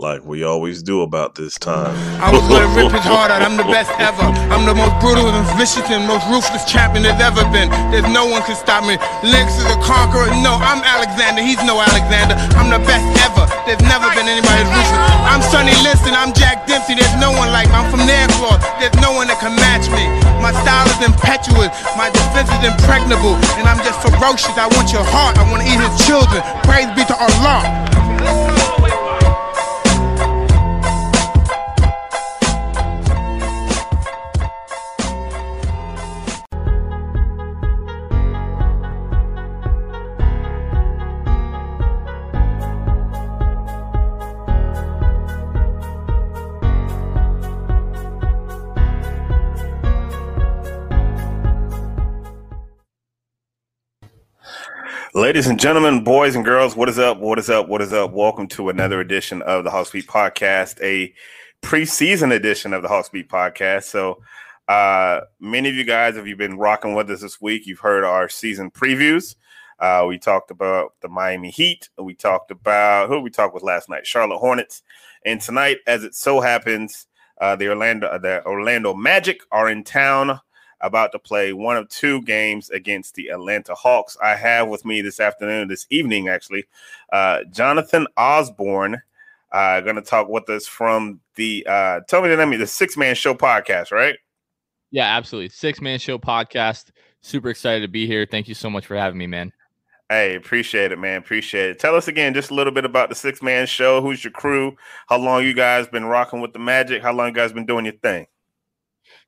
Like we always do about this time. I was gonna rip his heart out, I'm the best ever. I'm the most brutal and vicious and most ruthless champion there's ever been. There's no one can stop me. Lennox is a conqueror. No, I'm Alexander, he's no Alexander. I'm the best ever. There's never been anybody as ruthless. I'm Sonny Liston, I'm Jack Dempsey. There's no one like me. I'm from Nairclaw. There's no one that can match me. My style is impetuous, my defense is impregnable, and I'm just ferocious. I want your heart, I wanna eat his children. Praise be to Allah. Ladies and gentlemen, boys and girls, what is up? What is up? What is up? Welcome to another edition of the Hawks Beat Podcast, a preseason edition of the Hawks Beat Podcast. So, uh, many of you guys, if you've been rocking with us this week, you've heard our season previews. Uh, we talked about the Miami Heat. We talked about who we talked with last night, Charlotte Hornets, and tonight, as it so happens, uh, the Orlando the Orlando Magic are in town about to play one of two games against the Atlanta Hawks. I have with me this afternoon, this evening actually, uh, Jonathan Osborne. Uh, going to talk with us from the uh, tell me the name of the Six Man Show podcast, right? Yeah, absolutely. Six man show podcast. Super excited to be here. Thank you so much for having me, man. Hey, appreciate it, man. Appreciate it. Tell us again just a little bit about the Six Man Show. Who's your crew? How long you guys been rocking with the Magic? How long you guys been doing your thing?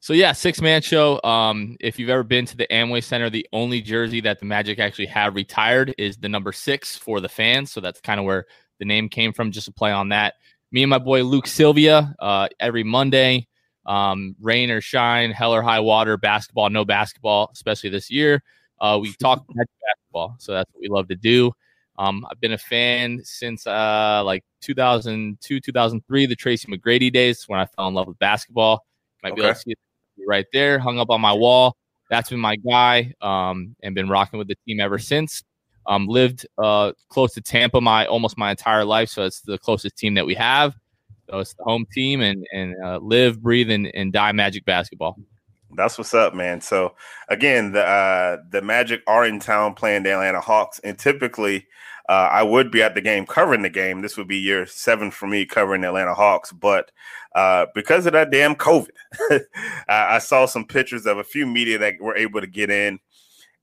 So yeah, six man show. Um, if you've ever been to the Amway Center, the only jersey that the Magic actually have retired is the number six for the fans. So that's kind of where the name came from, just to play on that. Me and my boy Luke Sylvia, uh, every Monday, um, rain or shine, hell or high water, basketball, no basketball, especially this year. Uh, we talk basketball, so that's what we love to do. Um, I've been a fan since uh, like 2002, 2003, the Tracy McGrady days when I fell in love with basketball. Might be able to see it right there, hung up on my wall. That's been my guy, um, and been rocking with the team ever since. Um, lived uh, close to Tampa my almost my entire life, so it's the closest team that we have. So it's the home team, and and uh, live, breathe, and, and die Magic basketball. That's what's up, man. So again, the uh, the Magic are in town playing the Atlanta Hawks, and typically uh, I would be at the game covering the game. This would be year seven for me covering Atlanta Hawks, but uh, because of that damn COVID, I, I saw some pictures of a few media that were able to get in.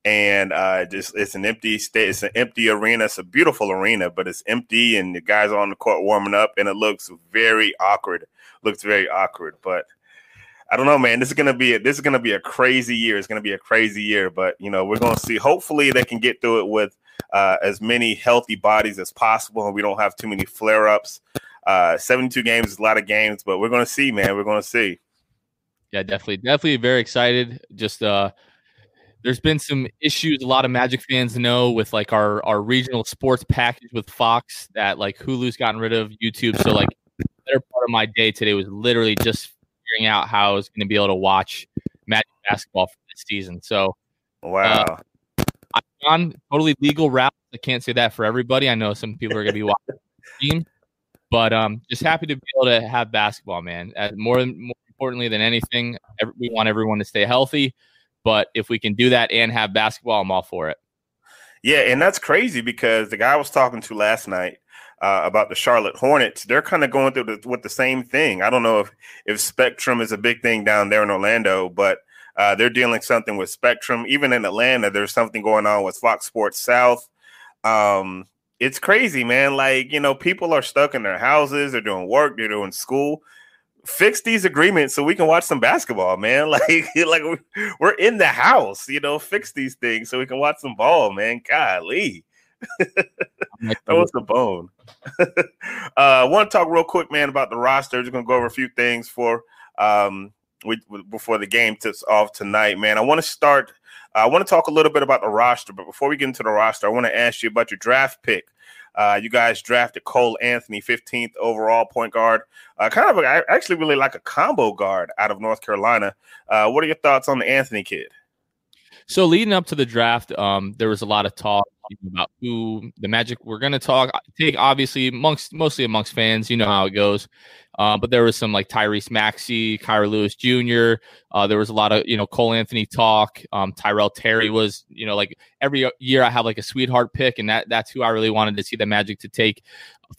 And uh, just it's an empty state. It's an empty arena. It's a beautiful arena, but it's empty, and the guys are on the court warming up, and it looks very awkward. Looks very awkward, but I don't know, man. This is gonna be a, this is gonna be a crazy year. It's gonna be a crazy year, but you know we're gonna see. Hopefully, they can get through it with uh, as many healthy bodies as possible, and we don't have too many flare ups. Uh, Seventy-two games is a lot of games, but we're gonna see, man. We're gonna see. Yeah, definitely, definitely very excited. Just uh, there's been some issues. A lot of Magic fans know with like our our regional sports package with Fox that like Hulu's gotten rid of YouTube. So like, the better part of my day today was literally just figuring out how I was going to be able to watch Magic basketball for this season. So, wow. Uh, on totally legal route. I can't say that for everybody. I know some people are going to be watching the team, but um, just happy to be able to have basketball, man. As more, more importantly than anything, every, we want everyone to stay healthy. But if we can do that and have basketball, I'm all for it. Yeah, and that's crazy because the guy I was talking to last night uh, about the Charlotte Hornets, they're kind of going through the, with the same thing. I don't know if if Spectrum is a big thing down there in Orlando, but uh, they're dealing something with Spectrum. Even in Atlanta, there's something going on with Fox Sports South. Um, it's crazy, man. Like you know, people are stuck in their houses. They're doing work. They're doing school fix these agreements so we can watch some basketball, man. Like, like we're in the house, you know, fix these things so we can watch some ball, man. Golly. that was the bone. uh, I want to talk real quick, man, about the roster. Just gonna go over a few things for um we, before the game tips off tonight, man. I want to start. I want to talk a little bit about the roster, but before we get into the roster, I want to ask you about your draft pick. Uh, you guys drafted Cole Anthony, 15th overall point guard. Uh, kind of, a, I actually really like a combo guard out of North Carolina. Uh, what are your thoughts on the Anthony kid? So leading up to the draft, um, there was a lot of talk about who the Magic were going to talk. Take obviously amongst mostly amongst fans, you know how it goes. Uh, but there was some like Tyrese Maxey, Kira Lewis Jr. Uh, there was a lot of you know Cole Anthony talk. Um, Tyrell Terry was you know like every year I have like a sweetheart pick, and that that's who I really wanted to see the Magic to take.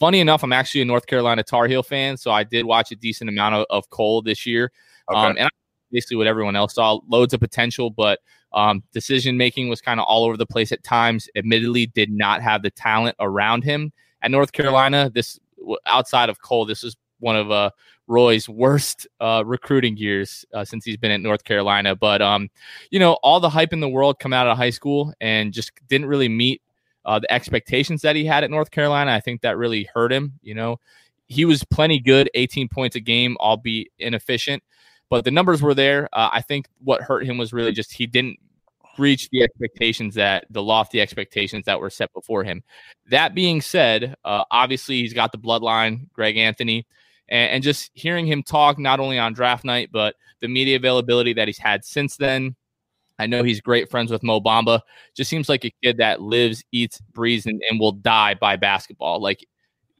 Funny enough, I'm actually a North Carolina Tar Heel fan, so I did watch a decent amount of, of Cole this year. Okay. Um, and I, basically what everyone else saw, loads of potential, but um, decision making was kind of all over the place at times. Admittedly, did not have the talent around him at North Carolina. This outside of Cole, this is one of uh, Roy's worst uh, recruiting years uh, since he's been at North Carolina. But um, you know, all the hype in the world come out of high school and just didn't really meet uh, the expectations that he had at North Carolina. I think that really hurt him. You know, he was plenty good, 18 points a game, albeit inefficient but the numbers were there. Uh, I think what hurt him was really just he didn't reach the expectations that the lofty expectations that were set before him. That being said, uh, obviously he's got the bloodline, Greg Anthony, and, and, just hearing him talk not only on draft night but the media availability that he's had since then. I know he's great friends with Mo Bamba. Just seems like a kid that lives, eats, breathes, and, and will die by basketball. Like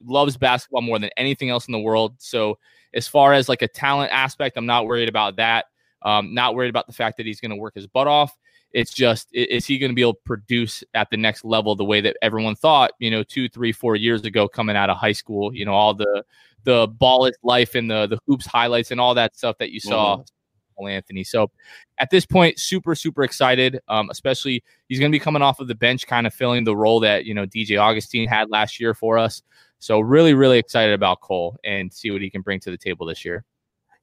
loves basketball more than anything else in the world. So as far as like a talent aspect, I'm not worried about that. Um, not worried about the fact that he's going to work his butt off. It's just, is he going to be able to produce at the next level the way that everyone thought, you know, two, three, four years ago coming out of high school? You know, all the the ball is life and the the hoops highlights and all that stuff that you saw. Mm-hmm. Anthony. So at this point, super, super excited. Um, especially he's going to be coming off of the bench, kind of filling the role that you know DJ Augustin had last year for us. So really, really excited about Cole and see what he can bring to the table this year.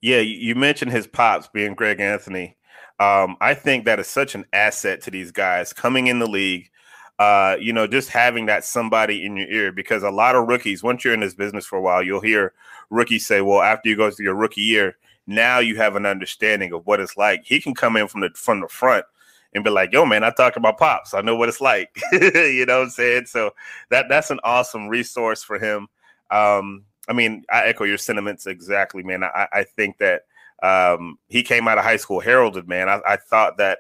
Yeah, you mentioned his pops being Greg Anthony. Um, I think that is such an asset to these guys coming in the league. Uh, you know, just having that somebody in your ear because a lot of rookies, once you're in this business for a while, you'll hear rookies say, "Well, after you go through your rookie year, now you have an understanding of what it's like." He can come in from the from the front and be like, yo, man, I talked about pops. I know what it's like. you know what I'm saying? So that that's an awesome resource for him. Um, I mean, I echo your sentiments exactly, man. I, I think that um, he came out of high school heralded, man. I, I thought that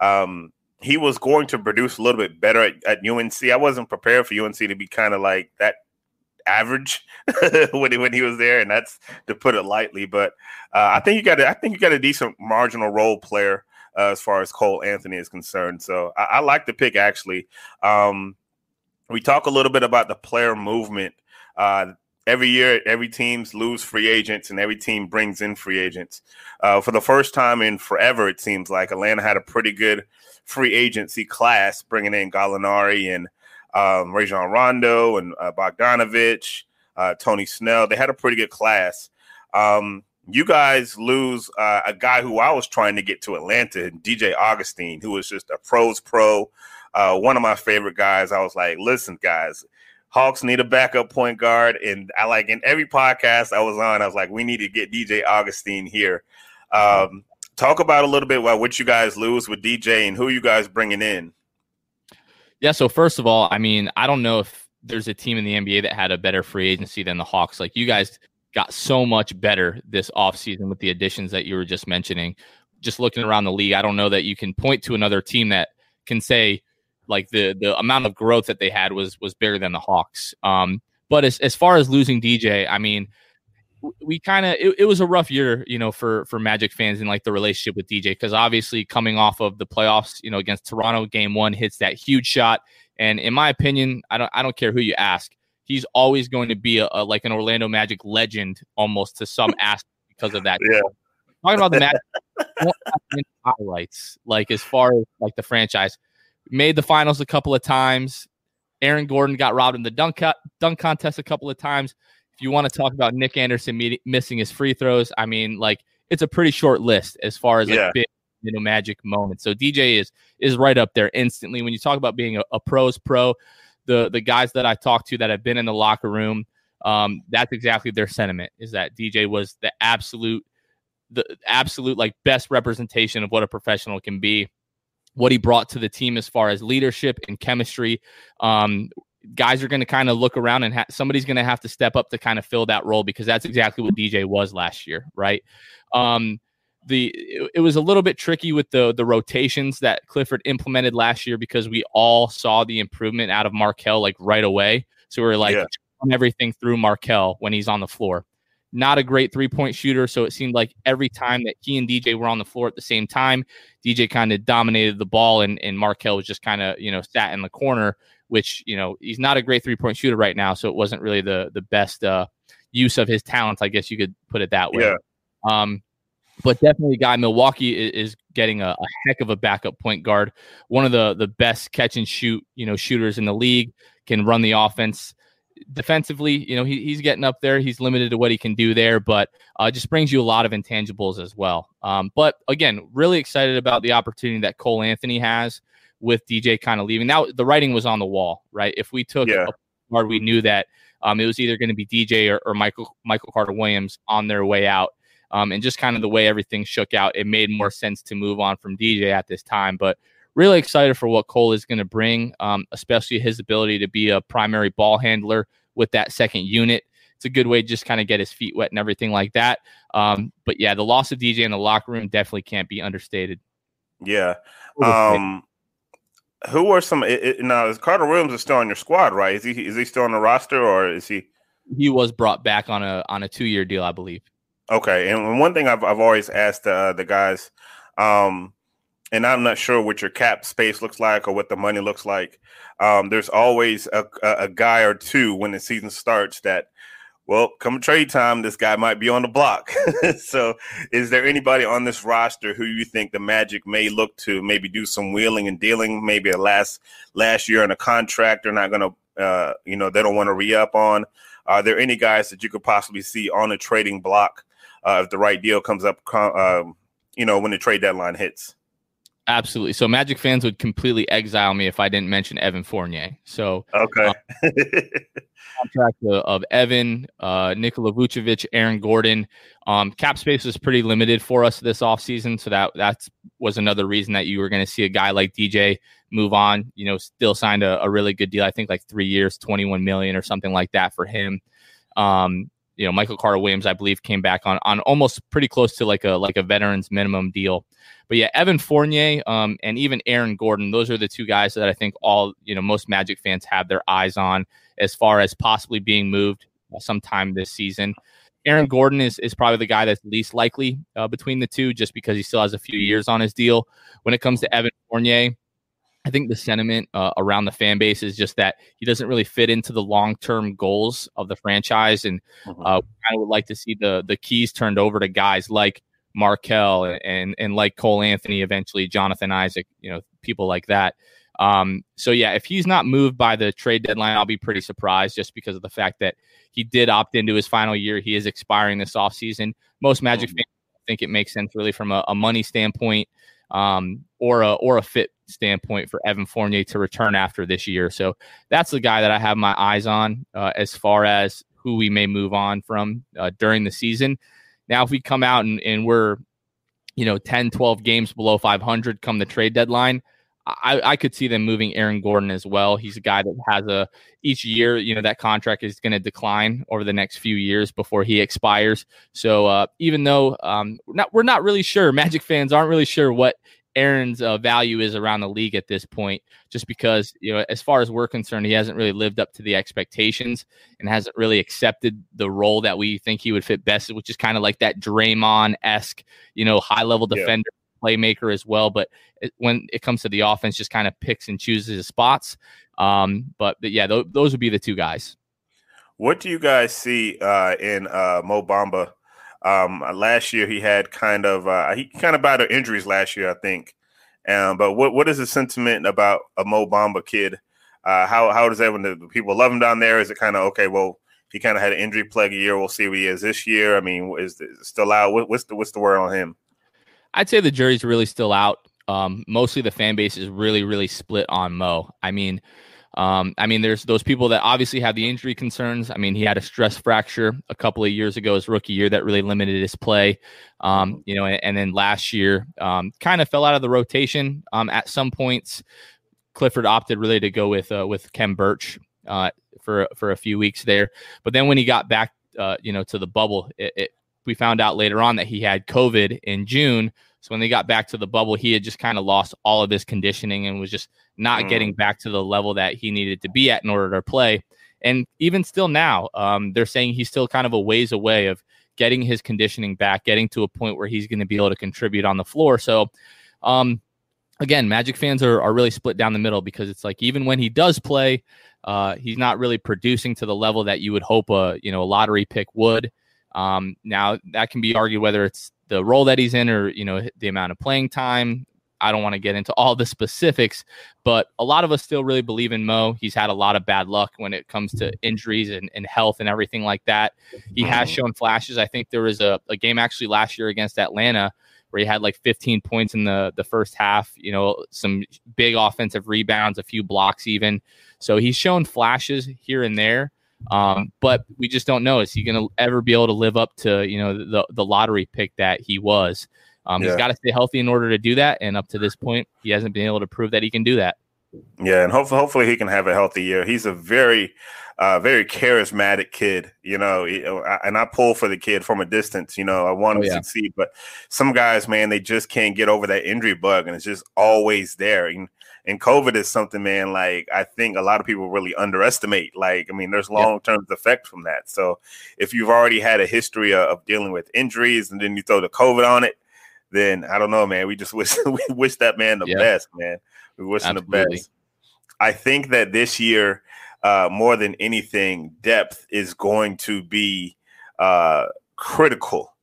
um, he was going to produce a little bit better at, at UNC. I wasn't prepared for UNC to be kind of like that average when he, when he was there, and that's to put it lightly. But uh, I think you got a, I think you got a decent marginal role player as far as Cole Anthony is concerned. So I, I like the pick actually. Um, we talk a little bit about the player movement. Uh, every year, every teams lose free agents, and every team brings in free agents. Uh, for the first time in forever, it seems like Atlanta had a pretty good free agency class, bringing in Gallinari and um, Rajon Rondo and uh, Bogdanovich, uh, Tony Snell. They had a pretty good class. Um, you guys lose uh, a guy who I was trying to get to Atlanta, DJ Augustin, who was just a pros pro, uh, one of my favorite guys. I was like, listen, guys, Hawks need a backup point guard, and I like in every podcast I was on, I was like, we need to get DJ Augustin here. Um, talk about a little bit about what you guys lose with DJ and who you guys bringing in. Yeah. So first of all, I mean, I don't know if there's a team in the NBA that had a better free agency than the Hawks. Like you guys got so much better this offseason with the additions that you were just mentioning. Just looking around the league, I don't know that you can point to another team that can say like the the amount of growth that they had was was bigger than the Hawks. Um, but as as far as losing DJ, I mean, we kind of it, it, was a rough year, you know, for for Magic fans and like the relationship with DJ because obviously coming off of the playoffs, you know, against Toronto, Game One hits that huge shot, and in my opinion, I don't I don't care who you ask, he's always going to be a, a like an Orlando Magic legend almost to some aspect because of that. Yeah. Talking about the Magic highlights, like as far as like the franchise, made the finals a couple of times. Aaron Gordon got robbed in the dunk co- dunk contest a couple of times If you want to talk about Nick Anderson me- missing his free throws, I mean, like it's a pretty short list as far as like yeah. big you know magic moments. So DJ is is right up there instantly. When you talk about being a, a pros pro, the the guys that I talked to that have been in the locker room, um, that's exactly their sentiment. Is that DJ was the absolute the absolute like best representation of what a professional can be what he brought to the team as far as leadership and chemistry um, guys are going to kind of look around and ha- somebody's going to have to step up to kind of fill that role because that's exactly what DJ was last year, right? Um, the it, it, was a little bit tricky with the the rotations that Clifford implemented last year because we all saw the improvement out of Markelle like right away. So we are like yeah. everything through Markelle when he's on the floor. Not a great three point shooter, so it seemed like every time that he and DJ were on the floor at the same time, DJ kind of dominated the ball, and and Markelle was just kind of you know sat in the corner which you know he's not a great three point shooter right now, so it wasn't really the the best uh, use of his talents, I guess you could put it that way. Yeah. Um, but definitely, guy Milwaukee is, getting a, a, heck of a backup point guard, one of the the best catch and shoot you know shooters in the league, can run the offense. Defensively, you know he, he's getting up there. He's limited to what he can do there, but uh, just brings you a lot of intangibles as well. Um, but again, really excited about the opportunity that Cole Anthony has with DJ kind of leaving. Now the writing was on the wall, right? If we took yeah. a guard, we knew that um, it was either going to be DJ or, or, Michael Michael Carter Williams on their way out. Um, and just kind of the way everything shook out, it made more sense to move on from DJ at this time. But really excited for what Cole is going to bring, um, especially his ability to be a primary ball handler with that second unit. It's a good way to just kind of get his feet wet and everything like that. Um, but yeah, the loss of DJ in the locker room definitely can't be understated. Yeah. Um, who are some it, it, now? Is Carter Williams is still on your squad, right? Is he is he still on the roster, or is he? He was brought back on a on a two year deal, I believe. Okay, and one thing I've I've always asked uh, the guys, um, and I'm not sure what your cap space looks like or what the money looks like. Um, there's always a, a, guy or two when the season starts that well, come trade time, this guy might be on the block. so, is there anybody on this roster who you think the Magic may look to maybe do some wheeling and dealing? Maybe a last last year in a contract, they're not going to, uh, you know, they don't want to re up on. Are there any guys that you could possibly see on a trading block uh, if the right deal comes up? Uh, you know, when the trade deadline hits. Absolutely. So Magic fans would completely exile me if I didn't mention Evan Fournier. So okay, um, contract of, Evan, uh, Nikola Vucevic, Aaron Gordon. Um, cap space was pretty limited for us this offseason. So that that was another reason that you were going to see a guy like DJ move on. You know, still signed a, a, really good deal. I think like three years, 21 million or something like that for him. Um, you know, Michael Carter Williams, I believe, came back on on almost pretty close to like a like a veterans minimum deal. But yeah, Evan Fournier um, and even Aaron Gordon, those are the two guys that I think all you know most Magic fans have their eyes on as far as possibly being moved sometime this season. Aaron Gordon is, is probably the guy that's least likely uh, between the two, just because he still has a few years on his deal. When it comes to Evan Fournier, I think the sentiment uh, around the fan base is just that he doesn't really fit into the long term goals of the franchise, and mm-hmm. uh, I would like to see the the keys turned over to guys like Markelle and and like Cole Anthony, eventually Jonathan Isaac, you know, people like that. Um, so yeah, if he's not moved by the trade deadline, I'll be pretty surprised just because of the fact that he did opt into his final year. He is expiring this offseason. Most Magic mm-hmm. fans think it makes sense really from a, a money standpoint um, or a or a fit standpoint for Evan Fournier to return after this year. So that's the guy that I have my eyes on uh, as far as who we may move on from uh, during the season. Now, if we come out and, and we're, you know, 10, 12 games below 500 come the trade deadline, I, I could see them moving Aaron Gordon as well. He's a guy that has a each year, you know, that contract is going to decline over the next few years before he expires. So uh, even though um, not we're not really sure, Magic fans aren't really sure what Aaron's uh, value is around the league at this point, just because you know, as far as we're concerned, he hasn't really lived up to the expectations and hasn't really accepted the role that we think he would fit best, which is kind of like that Draymond esque, you know, high level defender. Yeah playmaker as well. But it, when it comes to the offense, just kind of picks and chooses his spots. Um, but, but yeah, th- those would be the two guys. What do you guys see uh, in uh, Mo Bamba? Um, last year he had kind of uh, he kind of battled injuries last year, I think. Um, but what what is the sentiment about a Mo Bamba kid? Uh, how how does everyone the people love him down there? Is it kind of okay? Well, he kind of had an injury plague a year. We'll see what he is this year. I mean, is, is still out? What, what's the what's the word on him? I'd say the jury's really still out. Um, mostly the fan base is really, really split on Mo. I mean, um, I mean, there's those people that obviously have the injury concerns. I mean, he had a stress fracture a couple of years ago, his rookie year, that really limited his play. Um, you know, and, and, then last year, um, kind of fell out of the rotation um, at some points. Clifford opted really to go with uh, with Khem Birch uh, for for a few weeks there, but then when he got back, uh, you know, to the bubble, it, it we found out later on that he had COVID in June. So when they got back to the bubble, he had just kind of lost all of his conditioning and was just not mm. getting back to the level that he needed to be at in order to play. And even still now, um, they're saying he's still kind of a ways away of getting his conditioning back, getting to a point where he's going to be able to contribute on the floor. So, um, again, Magic fans are, are really split down the middle because it's like even when he does play, uh, he's not really producing to the level that you would hope a you know a lottery pick would. Um, now that can be argued whether it's the role that he's in or you know the amount of playing time. I don't want to get into all the specifics, but a lot of us still really believe in Mo. He's had a lot of bad luck when it comes to injuries and, and health and everything like that. He has mm-hmm. shown flashes. I think there was a, a game actually last year against Atlanta where he had like 15 points in the the first half. You know, some big offensive rebounds, a few blocks even. So he's shown flashes here and there. Um, but we just don't know is he going to ever be able to live up to you know the the lottery pick that he was. Um, yeah. He's got to stay healthy in order to do that, and up to this point, he hasn't been able to prove that he can do that. Yeah, and hopefully, hopefully he can have a healthy year. He's a very, uh, very charismatic kid, you know. And I pull for the kid from a distance. You know, I want him oh, yeah. to succeed, but some guys, man, they just can't get over that injury bug, and it's just always there. And and COVID is something, man, like I think a lot of people really underestimate. Like, I mean, there's long term yeah. effect from that. So if you've already had a history of, of, dealing with injuries and then you throw the COVID on it, then I don't know, man. We just wish we wish that man the yeah. best, man. We wish him the best. I think that this year, uh, more than anything, depth is going to be uh, critical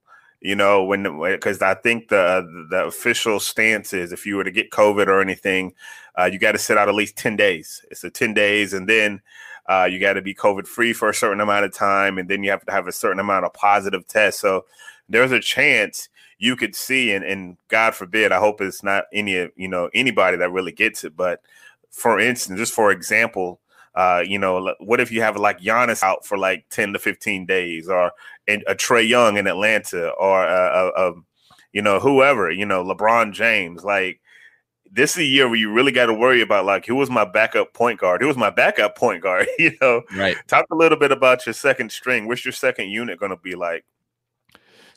you know when because i think the the official stance is if you were to get covid or anything uh, you got to sit out at least 10 days. It's a 10 days and then uh, you got to be covid free for a certain amount of time and then you have to have a certain amount of positive tests. So there's a chance you could see and, and god forbid i hope it's not any you know anybody that really gets it but for instance just for example uh, you know, what if you have like Giannis out for like 10 to 15 days or a Trae Young in Atlanta or a, a, a, you know, whoever, you know, LeBron James, like this is a year where you really got to worry about like who was my backup point guard? Who was my backup point guard? you know, right. Talk a little bit about your second string. What's your second unit going to be like?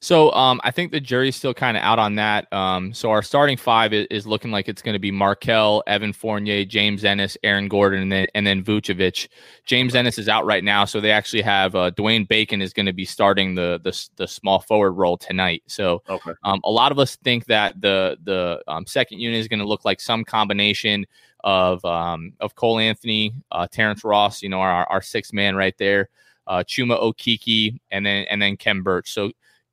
So um, I think the jury's still kind of out on that. Um, so our starting five is, is looking like it's going to be Markelle, Evan Fournier, James Ennis, Aaron Gordon, and then and then Vucevic. James Ennis is out right now, so they actually have uh, Dwayne Bacon is going to be starting the, the the small forward role tonight. So okay. um, a lot of us think that the the um, second unit is going to look like some combination of um, of Cole Anthony, uh, Terrence Ross, you know, our, our sixth man right there, uh, Chuma Okeke, and then and then Khem Birch. So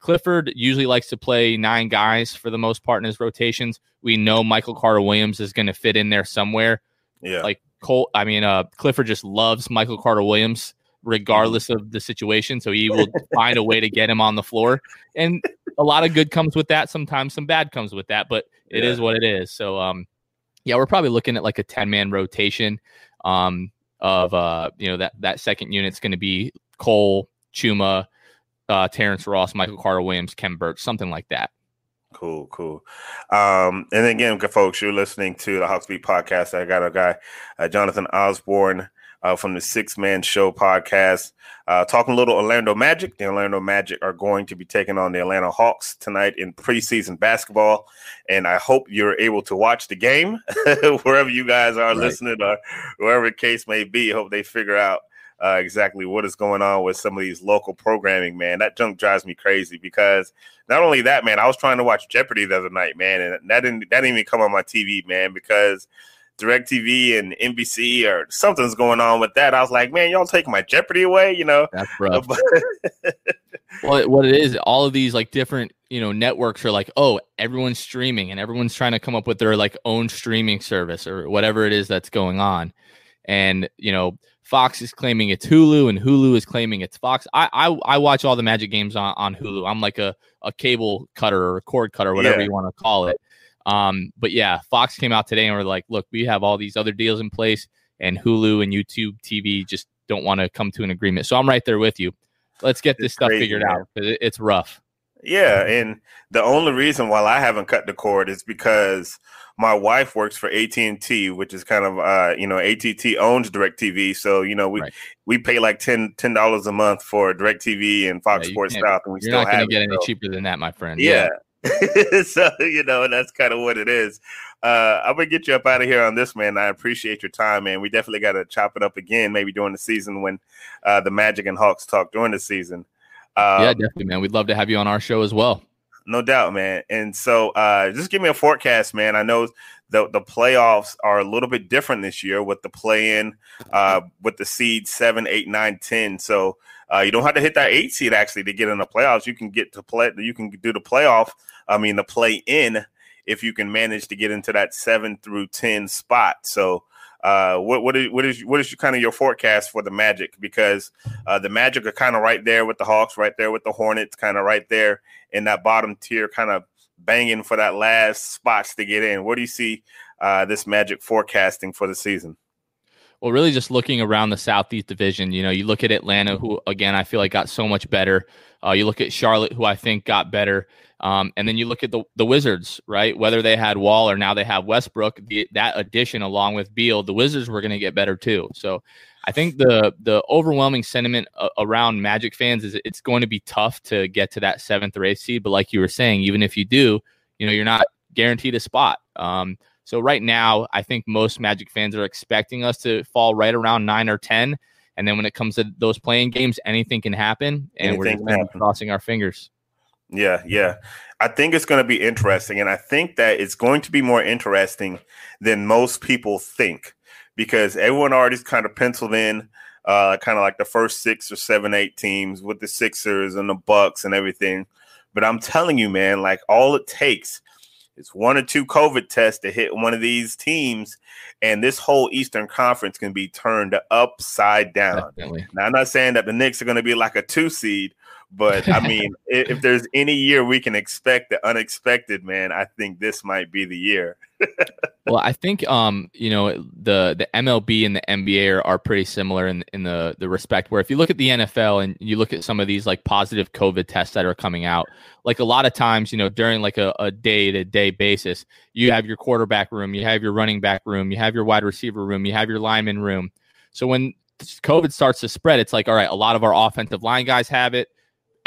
Clifford usually likes to play nine guys for the most part in his rotations. We know Michael Carter Williams is going to fit in there somewhere. Yeah. Like Cole, I mean, uh, Clifford just loves Michael Carter Williams regardless of the situation. So he will find a way to get him on the floor. And a lot of good comes with that. Sometimes some bad comes with that, but it yeah. is what it is. So, um, yeah, we're probably looking at like a 10 man rotation, um, of, uh, you know, that, that second unit's going to be Cole, Chuma, uh, Terrence Ross, Michael Carter Williams, Khem Birch, something like that. Cool, cool. Um, and again, folks, you're listening to the Hawks Beat podcast. I got a guy, uh, Jonathan Osborne, uh, from the Six Man Show podcast, uh, talking a little Orlando Magic. The Orlando Magic are going to be taking on the Atlanta Hawks tonight in preseason basketball, and I hope you're able to watch the game wherever you guys are right. listening or wherever the case may be. Hope they figure out uh, exactly what is going on with some of these local programming, man. That junk drives me crazy because not only that, man, I was trying to watch Jeopardy the other night, man, and that didn't that didn't even come on my TV, man, because DirecTV and NBC or something's going on with that. I was like, man, y'all taking my Jeopardy away, you know? That's rough. well, what it is, all of these like different, you know, networks are like, oh, everyone's streaming and everyone's trying to come up with their like own streaming service or whatever it is that's going on. And, you know, Fox is claiming it's Hulu and Hulu is claiming it's Fox. I I, I watch all the Magic games on, on Hulu. I'm like a, a cable cutter or a cord cutter, whatever yeah. you want to call it. Um, but yeah, Fox came out today and were like, look, we have all these other deals in place, and Hulu and YouTube TV just don't want to come to an agreement. So I'm right there with you. Let's get this it's stuff crazy, figured man. out because it's rough. Yeah, and the only reason why I haven't cut the cord is because my wife works for AT and T, which is kind of uh, you know ATT owns Directv, so you know we right. we pay like 10 dollars a month for Directv and Fox yeah, Sports South, and we you're still not going to get it, any so. cheaper than that, my friend. Yeah. yeah. so you know, and that's kind of what it is. Uh, I'm gonna get you up out of here on this, man. I appreciate your time, man. We definitely got to chop it up again, maybe during the season when uh, the Magic and Hawks talk during the season. Um, yeah, definitely, man. We'd love to have you on our show as well. No doubt, man. And so, uh, just give me a forecast, man. I know the the playoffs are a little bit different this year with the play in, uh, with the seed seven, eight, nine, ten. So uh, you don't have to hit that eight seed actually to get in the playoffs. You can get to play. You can do the playoff. I mean, the play in if you can manage to get into that seven through ten spot. So uh, what what is what is what is kind of your forecast for the Magic? Because uh, the Magic are kind of right there with the Hawks, right there with the Hornets, kind of right there in that bottom tier, kind of banging for that last spots to get in. What do you see uh, this Magic forecasting for the season? Well, really, just looking around the Southeast Division, you know, you look at Atlanta, who again I feel like got so much better. Uh, you look at Charlotte, who I think got better. Um, and then you look at the, the Wizards, right? Whether they had Wall or now they have Westbrook, the, that addition along with Beal, the Wizards were going to get better too. So I think the the overwhelming sentiment uh, around Magic fans is it's going to be tough to get to that seventh or eighth seed. But like you were saying, even if you do, you know, you're not guaranteed a spot. Um, so right now, I think most Magic fans are expecting us to fall right around nine or ten. And then when it comes to those playing games, anything can happen, and anything we're just crossing our fingers. Yeah, yeah. I think it's going to be interesting. And I think that it's going to be more interesting than most people think because everyone already kind of penciled in uh, kind of like the first six or seven, eight teams with the Sixers and the Bucks and everything. But I'm telling you, man, like all it takes is one or two COVID tests to hit one of these teams, and this whole Eastern Conference can be turned upside down. Definitely. Now, I'm not saying that the Knicks are going to be like a two seed, but I mean, if, there's any year we can expect the unexpected, man, I think this might be the year. well, I think um, you know, the the MLB and the NBA are, are pretty similar in in the the respect where if you look at the NFL and you look at some of these like positive COVID tests that are coming out, like a lot of times, you know, during like a, a day to day basis, you have your quarterback room, you have your running back room, you have your wide receiver room, you have your lineman room. So when COVID starts to spread, it's like, all right, a lot of our offensive line guys have it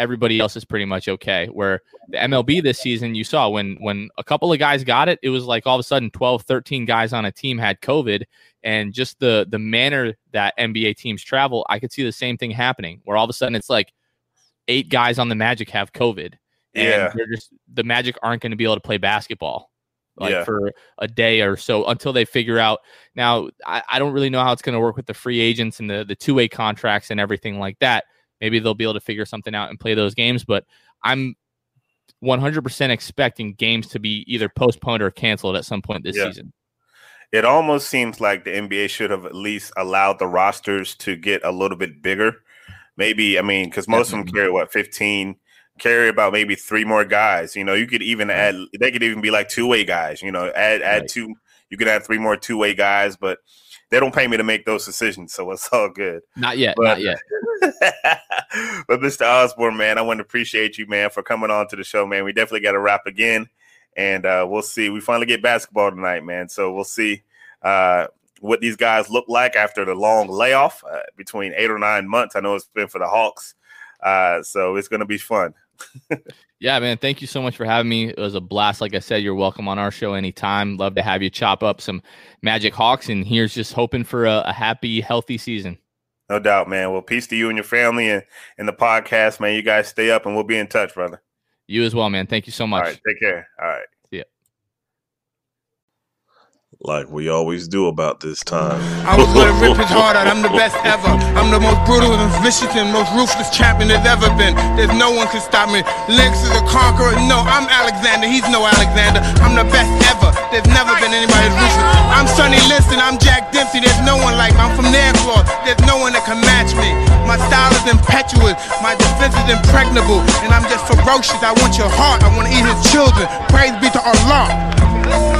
everybody else is pretty much okay. Where the MLB this season, you saw when when a couple of guys got it, it was like all of a sudden 12, 13 guys on a team had COVID. And just the the manner that NBA teams travel, I could see the same thing happening where all of a sudden it's like eight guys on the Magic have COVID. And yeah. they're just the Magic aren't going to be able to play basketball like yeah. for a day or so until they figure out. Now, I, I don't really know how it's going to work with the free agents and the the two way contracts and everything like that maybe they'll be able to figure something out and play those games. But I'm 100% expecting games to be either postponed or canceled at some point this yeah. season. It almost seems like the NBA should have at least allowed the rosters to get a little bit bigger. Maybe, I mean, because most Definitely. of them carry what, 15, carry about maybe three more guys. You know, you could even add, they could even be like two way guys, you know, add, add right. two, you could add three more two way guys, but they don't pay me to make those decisions, so it's all good. Not yet. But- not yet. but Mr. Osborne, man, I want to appreciate you, man, for coming on to the show, man. We definitely got to wrap again, and uh, we'll see. We finally get basketball tonight, man. So we'll see uh, what these guys look like after the long layoff uh, between eight or nine months. I know it's been for the Hawks, uh, so it's going to be fun. Yeah, man. Thank you so much for having me. It was a blast. Like I said, you're welcome on our show anytime. Love to have you chop up some Magic Hawks. And here's just hoping for a, a happy, healthy season. No doubt, man. Well, peace to you and your family and, and the podcast, man. You guys stay up and we'll be in touch, brother. You as well, man. Thank you so much. All right. Take care. All right. Like we always do about this time. I was gonna rip his heart out. I'm the best ever. I'm the most brutal and vicious and most ruthless champion there's ever been. There's no one can stop me. Lennox is a conqueror. No, I'm Alexander. He's no Alexander. I'm the best ever. There's never been anybody as ruthless. I'm Sonny Liston. I'm Jack Dempsey. There's no one like me. I'm from Nairclaw. There's no one that can match me. My style is impetuous. My defense is impregnable. And I'm just ferocious. I want your heart. I want to eat his children. Praise be to Allah.